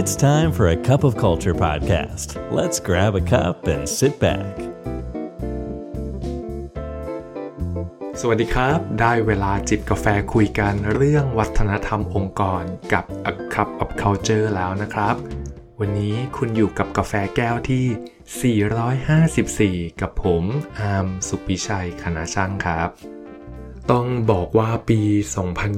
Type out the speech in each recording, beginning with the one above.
It's time for a cup of culture podcast. Let's grab a cup and sit back. สวัสดีครับ ได้เวลาจิบกาแฟคุยกันเรื่องวัฒนธรรมองค์กรกับ A Cup of Culture แล้วนะครับ วันนี้คุณอยู่กับกาแฟแก้วที่ 454 กับผม อาร์มสุปิชัยคณะช่างครับ ต้องบอกว่าปี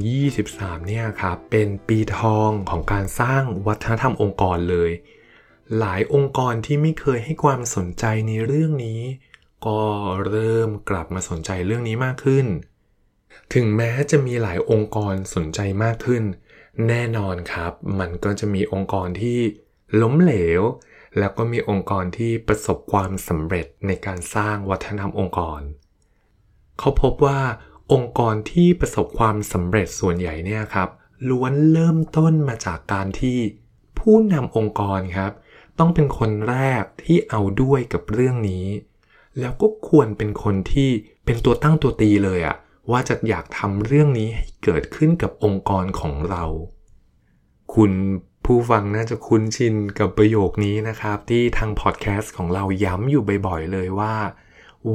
2023 เนี่ยครับ เป็นปีทองของการสร้างวัฒนธรรมองค์กรเลย หลายองค์กรที่ไม่เคยให้ความสนใจในเรื่องนี้ ก็เริ่มกลับมาสนใจเรื่องนี้มากขึ้น ถึงแม้จะมีหลายองค์กรสนใจมากขึ้น แน่นอนครับ มันก็จะมีองค์กรที่ล้มเหลว แล้วก็มีองค์กรที่ประสบความสำเร็จในการสร้างวัฒนธรรมองค์กร เขาพบว่า องค์กรที่ประสบความสำเร็จส่วนใหญ่เนี่ยครับล้วนเริ่มต้นมาจากการที่ผู้นำองค์กรครับ ต้องเป็นคนแรกที่เอาด้วยกับเรื่องนี้ แล้วก็ควรเป็นคนที่เป็นตัวตั้งตัวตีเลยอะว่าจะอยากทำเรื่องนี้ให้เกิดขึ้นกับองค์กรของเรา คุณผู้ฟังน่าจะคุ้นชินกับประโยคนี้นะครับ ที่ทางพอดแคสต์ของเราย้ำอยู่บ่อยๆเลยว่า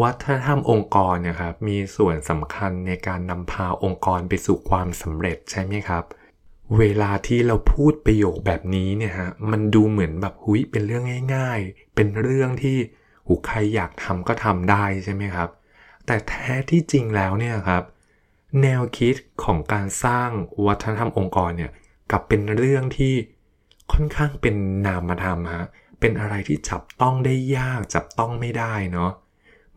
วัฒนธรรมองค์กรนะครับมีส่วนสำคัญในการนำพาองค์กรไปสู่ความสำเร็จใช่ไหมครับ เวลาที่เราพูดประโยคแบบนี้เนี่ยฮะมันดูเหมือนแบบหุยเป็นเรื่องง่าย ๆ เป็นเรื่องที่หูใครอยากทำก็ทำได้ใช่ไหมครับ แต่แท้ที่จริงแล้วเนี่ยครับแนวคิดของการสร้างวัฒนธรรมองค์กรเนี่ยกับเป็นเรื่องที่ค่อนข้างเป็นนามธรรมฮะเป็นอะไรที่จับต้องได้ยากจับต้องไม่ได้เนาะ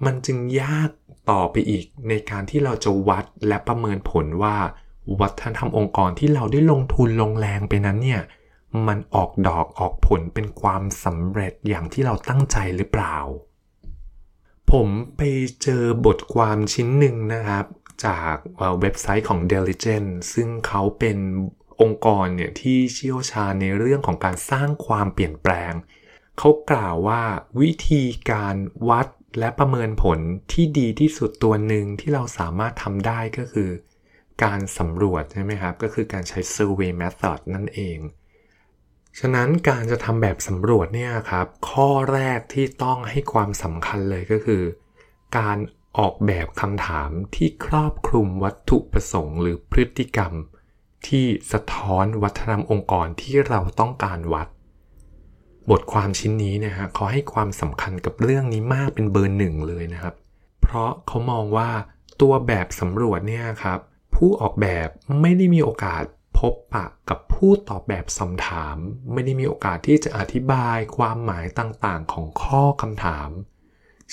มันจึงยากต่อไปอีกในการที่เราจะวัดและประเมินผลว่า วัฒนธรรมองค์กรที่เราได้ลงทุนลงแรงไปนั้นเนี่ยมันออกดอกออกผลเป็นความสำเร็จอย่างที่เราตั้งใจหรือเปล่า ผมไปเจอบทความชิ้นหนึ่งนะครับ จากเว็บไซต์ของ Diligent ซึ่งเขาเป็นองค์กรเนี่ยที่เชี่ยวชาญในเรื่องของการสร้างความเปลี่ยนแปลง เขากล่าวว่าวิธีการวัด และประเมินผลที่ดีที่สุดตัวหนึ่งที่เราสามารถทำได้ก็คือ การสำรวจใช่ไหมครับ ก็คือการใช้ survey method นั่นเอง ฉะนั้นการจะทำแบบสำรวจเนี่ยครับ ข้อแรกที่ต้องให้ความสำคัญเลยก็คือ การออกแบบคำถามที่ครอบคลุมวัตถุประสงค์หรือพฤติกรรม ที่สะท้อนวัฒนธรรมองค์กรที่เราต้องการวัด บทความชิ้นนี้เนี่ยฮะเขาให้ความสำคัญกับเรื่องนี้มากเป็นเบอร์หนึ่งเลยนะครับ เพราะเขามองว่าตัวแบบสำรวจเนี่ยครับผู้ออกแบบไม่ได้มีโอกาสพบปะกับผู้ตอบแบบคำถาม ไม่ได้มีโอกาสที่จะอธิบายความหมายต่างๆ ของข้อคำถาม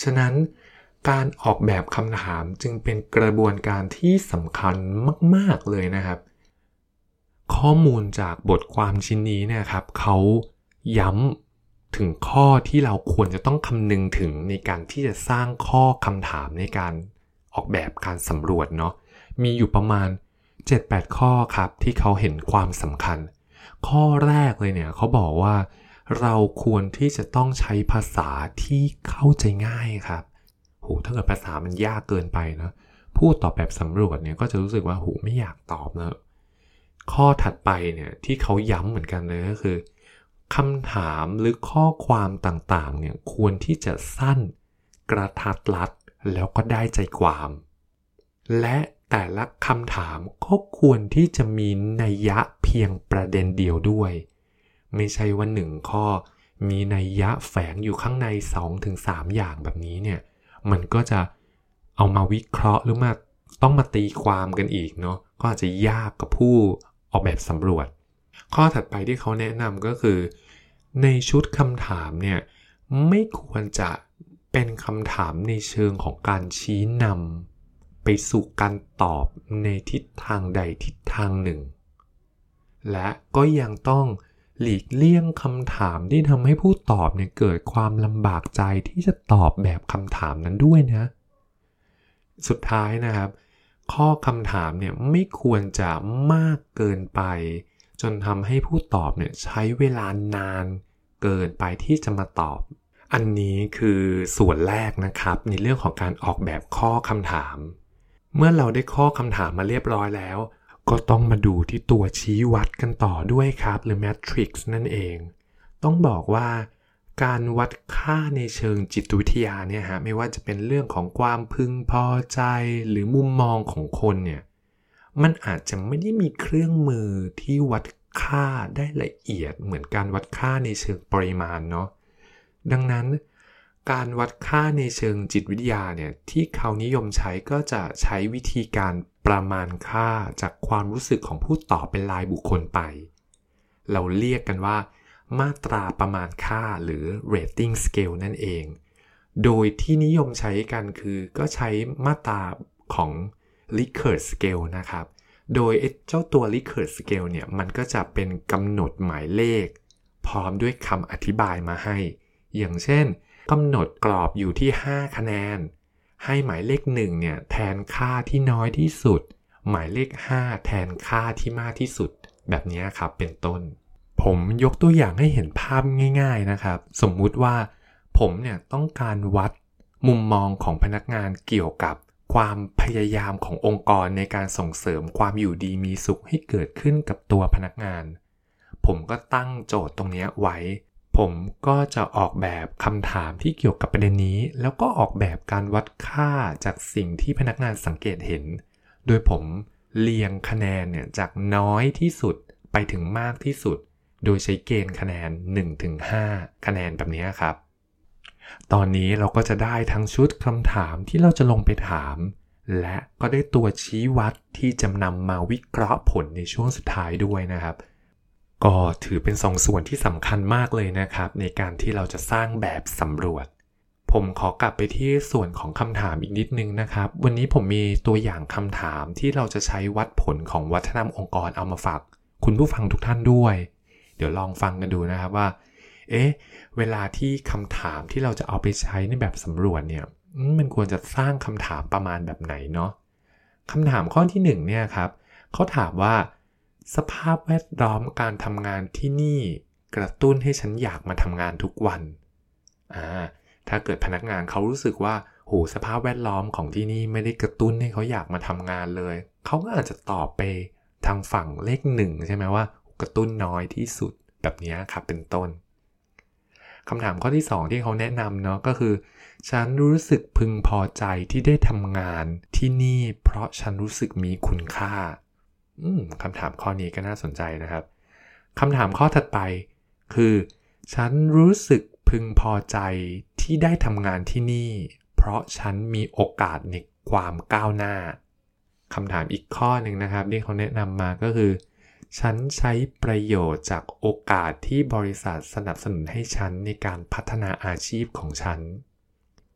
ฉะนั้นการออกแบบคำถามจึงเป็นกระบวนการที่สำคัญมาก ๆ เลยนะครับ ข้อมูลจากบทความชิ้นนี้เนี่ยครับเขาย้ำ ถึงข้อที่เราควรจะต้องคำนึงถึงในการที่จะสร้างข้อคำถามในการออกแบบการสำรวจเนาะมีอยู่ประมาณ 7-8 ข้อครับที่เขาเห็นความสำคัญ ข้อแรกเลยเนี่ยเขาบอกว่า เราควรที่จะต้องใช้ภาษาที่เข้าใจง่ายครับโหถ้าเกิดภาษามันยากเกินไปนะผู้ตอบแบบสำรวจเนี่ยก็จะรู้สึกว่าโหไม่อยากตอบนะข้อถัดไปเนี่ยที่เขาย้ำเหมือนกันเลยก็คือ คำถามหรือข้อความต่างๆเนี่ยควรที่จะสั้น กระทัดรัดแล้วก็ได้ใจความ และแต่ละคำถามก็ควรที่จะมีนัยยะเพียงประเด็นเดียวด้วย ไม่ใช่ว่าหนึ่งข้อ มีนัยยะแฝงอยู่ข้างใน 2-3 อย่างแบบนี้เนี่ยมันก็จะเอามาวิเคราะห์หรือมาต้องมาตีความกันอีกเนาะก็อาจจะยากกับผู้ออกแบบสำรวจ ข้อถัดไปที่เขาแนะนำก็คือ ในชุดคำถามเนี่ยไม่ควรจะเป็นคำถามในเชิงของการชี้นำไปสู่การตอบในทิศทางใดทิศทางหนึ่ง และก็ยังต้องหลีกเลี่ยงคำถามที่ทำให้ผู้ตอบเนี่ยเกิดความลำบากใจที่จะตอบแบบคำถามนั้นด้วยนะ สุดท้ายนะครับ ข้อคำถามเนี่ยไม่ควรจะมากเกินไป จนทำให้ผู้ตอบเนี่ยใช้เวลานานเกินไปที่จะมาตอบ อันนี้คือส่วนแรกนะครับในเรื่องของการออกแบบข้อคำถาม เมื่อเราได้ข้อคำถามมาเรียบร้อยแล้ว ก็ต้องมาดูที่ตัวชี้วัดกันต่อด้วยครับ หรือ Matrix นั่นเอง ต้องบอกว่าการวัดค่าในเชิงจิตวิทยาเนี่ยฮะไม่ว่าจะเป็นเรื่องของความพึงพอใจหรือมุมมองของคนเนี่ย มันอาจจะไม่ได้มีเครื่องมือที่วัดค่าได้ละเอียดเหมือนการวัดค่าในเชิงปริมาณเนาะดังนั้นการวัดค่าในเชิงจิตวิทยาเนี่ยที่เขานิยมใช้ก็จะใช้วิธีการประมาณค่าจากความรู้สึกของผู้ตอบเป็นลายบุคคลไป เราเรียกกันว่า มาตราประมาณค่าหรือ rating scale นั่นเอง โดยที่นิยมใช้กันคือก็ใช้มาตราของ Likert scale นะครับ โดยเจ้าตัว Likert scale เนี่ย มันก็จะเป็นกำหนดหมายเลข พร้อมด้วยคำอธิบายมาให้ อย่างเช่นกำหนดกรอบอยู่ที่ 5 คะแนน ให้หมายเลข 1 เนี่ย แทนค่าที่น้อยที่สุด หมายเลข 5 แทนค่าที่มากที่สุด แบบนี้ครับเป็นต้น ผมยกตัวอย่างให้เห็นภาพง่าย ๆนะครับ สมมุติว่าผมเนี่ยต้องการวัดมุมมองของพนักงานเกี่ยวกับ ความพยายามขององค์กรในการส่งเสริมความอยู่ดีมีสุขให้เกิดขึ้นกับตัวพนักงาน ผมก็ตั้งโจทย์ตรงนี้ไว้ ผมก็จะออกแบบคำถามที่เกี่ยวกับประเด็นนี้ แล้วก็ออกแบบการวัดค่าจากสิ่งที่พนักงานสังเกตเห็น โดยผมเรียงคะแนนเนี่ยจากน้อยที่สุดไปถึงมากที่สุด โดยใช้เกณฑ์คะแนน 1-5 คะแนนแบบนี้ครับ ตอนนี้เราก็จะได้ทั้งชุดคำถามที่เราจะลงไปถาม และก็ได้ตัวชี้วัดที่จะนำมาวิเคราะห์ผลในช่วงสุดท้ายด้วยนะครับ ก็ถือเป็นสองส่วนที่สำคัญมากเลยนะครับ ในการที่เราจะสร้างแบบสำรวจ ผมขอกลับไปที่ส่วนของคำถามอีกนิดนึงนะครับ วันนี้ผมมีตัวอย่างคำถามที่เราจะใช้วัดผลของวัฒนธรรมองค์กรเอามาฝากคุณผู้ฟังทุกท่านด้วย เดี๋ยวลองฟังกันดูนะครับว่า เอ๊ะ เวลาที่คำถามที่เราจะเอาไปใช้ในแบบสำรวจเนี่ย มันควรจะสร้างคำถามประมาณแบบไหนเนาะคำถามข้อที่ 1 เนี่ยครับเขาถามว่า สภาพแวดล้อมการทำงานที่นี่กระตุ้นให้ฉันอยากมาทำงานทุกวัน อ่า ถ้าเกิดพนักงานเขารู้สึกว่า โห สภาพแวดล้อมของที่นี่ไม่ได้กระตุ้นให้เขาอยากมาทำงานเลย เขาก็อาจจะตอบไปทางฝั่งเลขหนึ่งใช่ไหมว่า กระตุ้นน้อยที่สุดแบบนี้ครับเป็นต้น คำถามข้อที่ 2 ที่เขาแนะนำเนาะก็คือ ฉันรู้สึกพึงพอใจที่ได้ทำงานที่นี่ เพราะฉันรู้สึกมีคุณค่าอืมคำถามข้อนี้ก็น่าสนใจนะครับคำถามข้อถัดไป คือ ฉันรู้สึกพึงพอใจที่ได้ทำงานที่นี่ เพราะฉันมีโอกาสในความก้าวหน้าคำถามอีกข้อหนึ่งนะครับที่เขาแนะนำมาก็คือ ฉันใช้ประโยชน์จากโอกาสที่บริษัทสนับสนุนให้ฉันในการพัฒนาอาชีพของฉัน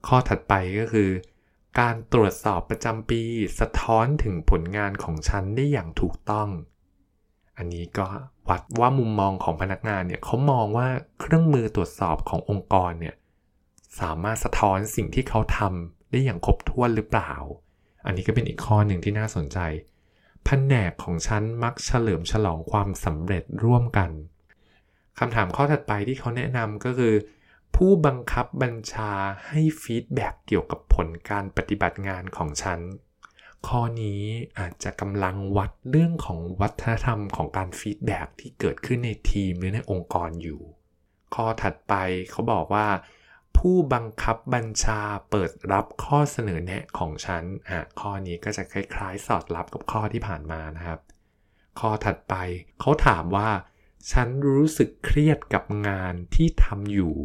ข้อถัดไปก็คือ การตรวจสอบประจำปีสะท้อนถึงผลงานของฉันได้อย่างถูกต้อง อันนี้ก็วัดว่ามุมมองของพนักงานเนี่ยเขามองว่าเครื่องมือตรวจสอบขององค์กรเนี่ยสามารถสะท้อนสิ่งที่เขาทำได้อย่างครบถ้วนหรือเปล่า อันนี้ก็เป็นอีกข้อหนึ่งที่น่าสนใจ แผนกของฉันมักเฉลิมฉลองความสำเร็จร่วมกันคำถามข้อถัดไปที่เขาแนะนำก็คือ ผู้บังคับบัญชาให้ feedback เกี่ยวกับผลการปฏิบัติงานของฉัน ข้อนี้อาจจะกำลังวัดเรื่องของวัฒนธรรมของการ feedback ที่เกิดขึ้นในทีมหรือในองค์กรอยู่ ข้อถัดไปเขาบอกว่า ผู้บังคับบัญชาเปิดรับข้อเสนอแนะของฉันอะข้อนี้ก็จะคล้ายๆ สอดรับกับข้อที่ผ่านมานะครับ ข้อถัดไปเขาถามว่า ฉันรู้สึกเครียดกับงานที่ทำอยู่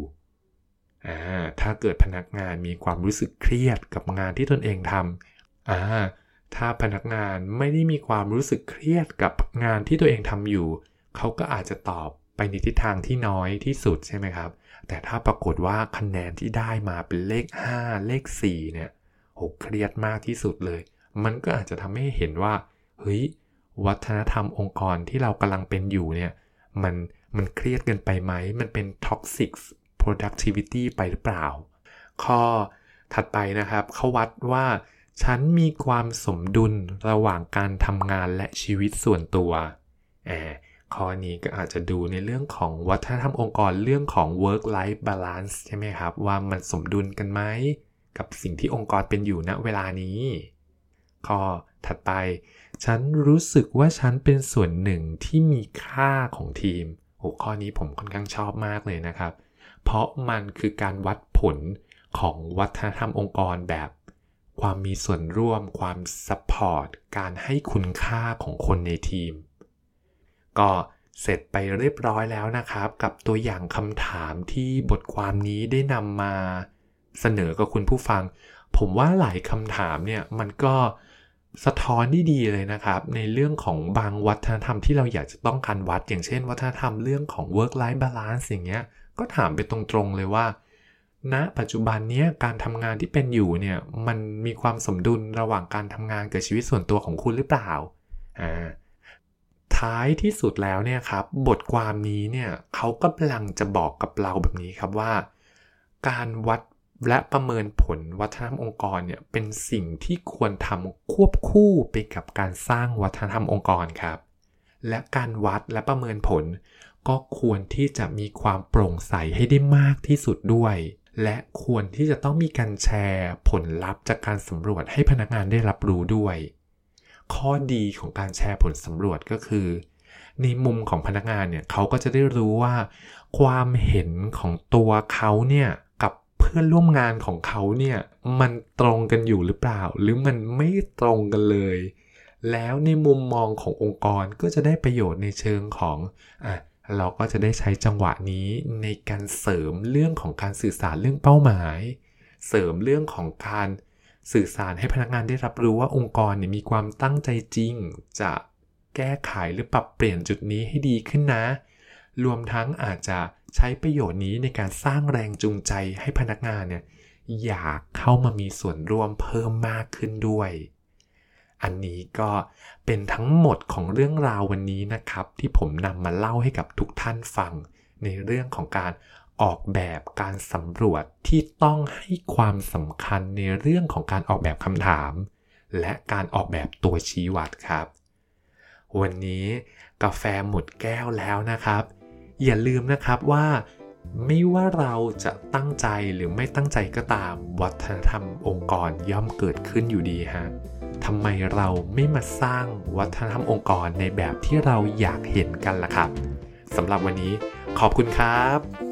อ่าถ้าเกิดพนักงานมีความรู้สึกเครียดกับงานที่ตนเองทำอ่าถ้าพนักงานไม่ได้มีความรู้สึกเครียดกับงานที่ตัวเองทำอยู่ เขาก็อาจจะตอบ ไปในทิศทางที่น้อยที่สุดใช่ไหมครับ แต่ถ้าปรากฏว่าคะแนนที่ได้มาเป็นเลข 5 เลข 4 เนี่ยโหเครียดมากที่สุดเลย มันก็อาจจะทำให้เห็นว่า เฮ้ย วัฒนธรรมองค์กรที่เรากำลังเป็นอยู่เนี่ย มันมันเครียดเกินไปไหม มันเป็น toxic productivity ไปหรือเปล่า ข้อถัดไปนะครับเขาวัดว่าฉันมีความสมดุลระหว่างการทำงานและชีวิตส่วนตัวแอบ ข้อนี้ก็อาจจะดูในเรื่องของวัฒนธรรมองค์กรเรื่องของ work life balance ใช่ไหมครับ ว่ามันสมดุลกันไหม กับสิ่งที่องค์กรเป็นอยู่ณเวลานี้ ข้อถัดไป ฉันรู้สึกว่าฉันเป็นส่วนหนึ่งที่มีค่าของทีมหัวข้อนี้ผมค่อนข้างชอบมากเลยนะครับ เพราะมันคือการวัดผลของวัฒนธรรมองค์กรแบบ ความมีส่วนร่วม ความ support การให้คุณค่าของคนในทีม ก็เสร็จไปเรียบร้อยแล้วนะครับ กับตัวอย่างคำถามที่บทความนี้ได้นำมาเสนอกับคุณผู้ฟัง ผมว่าหลายคำถามเนี่ยมันก็สะท้อนได้ดีเลยนะครับ ในเรื่องของบางวัฒนธรรมที่เราอยากจะต้องการวัด อย่างเช่น วัฒนธรรมเรื่องของ work life balance อย่างเงี้ยก็ถามไปตรงๆเลยว่าณปัจจุบันนี้การทำงานที่เป็นอยู่เนี่ยมันมีความสมดุลระหว่างการทำงานกับชีวิตส่วนตัวของคุณหรือเปล่าอ่า ท้ายที่สุดแล้วเนี่ยครับบทความนี้เนี่ยเขากำลังจะบอกกับเราแบบนี้ครับว่า การวัดและประเมินผลวัฒนธรรมองค์กรเนี่ยเป็นสิ่งที่ควรทำควบคู่ไปกับการสร้างวัฒนธรรมองค์กรครับ และการวัดและประเมินผล ก็ควรที่จะมีความโปร่งใสให้ได้มากที่สุดด้วย และควรที่จะต้องมีการแชร์ผลลัพธ์จากการสำรวจให้พนักงานได้รับรู้ด้วย ข้อดีของการแชร์ผลสำรวจก็คือ ในมุมของพนักงานเนี่ยเขาก็จะได้รู้ว่า ความเห็นของตัวเขาเนี่ยกับเพื่อนร่วมงานของเขาเนี่ยมันตรงกันอยู่หรือเปล่า หรือมันไม่ตรงกันเลย แล้วในมุมมองขององค์กรก็จะได้ประโยชน์ในเชิงของอะเราก็จะได้ใช้จังหวะนี้ในการเสริมเรื่องของการสื่อสารเรื่องเป้าหมาย เสริมเรื่องของการ สื่อสารให้พนักงานได้รับรู้ว่าองค์กรเนี่ยมีความตั้งใจจริง จะแก้ไขหรือปรับเปลี่ยนจุดนี้ให้ดีขึ้นนะ รวมทั้งอาจจะใช้ประโยชน์นี้ในการสร้างแรงจูงใจให้พนักงานเนี่ยอยากเข้ามามีส่วนร่วมเพิ่มมากขึ้นด้วย อันนี้ก็เป็นทั้งหมดของเรื่องราววันนี้นะครับ ที่ผมนำมาเล่าให้กับทุกท่านฟังในเรื่องของการ ออกแบบการสำรวจที่ต้องให้ความสำคัญในเรื่องของการออกแบบคำถาม และการออกแบบตัวชี้วัดครับ วันนี้กาแฟหมดแก้วแล้วนะครับ อย่าลืมนะครับว่า ไม่ว่าเราจะตั้งใจหรือไม่ตั้งใจก็ตาม วัฒนธรรมองค์กรย่อมเกิดขึ้นอยู่ดีฮะทำไมเราไม่มาสร้างวัฒนธรรมองค์กรในแบบที่เราอยากเห็นกันล่ะครับสำหรับวันนี้ขอบคุณครับ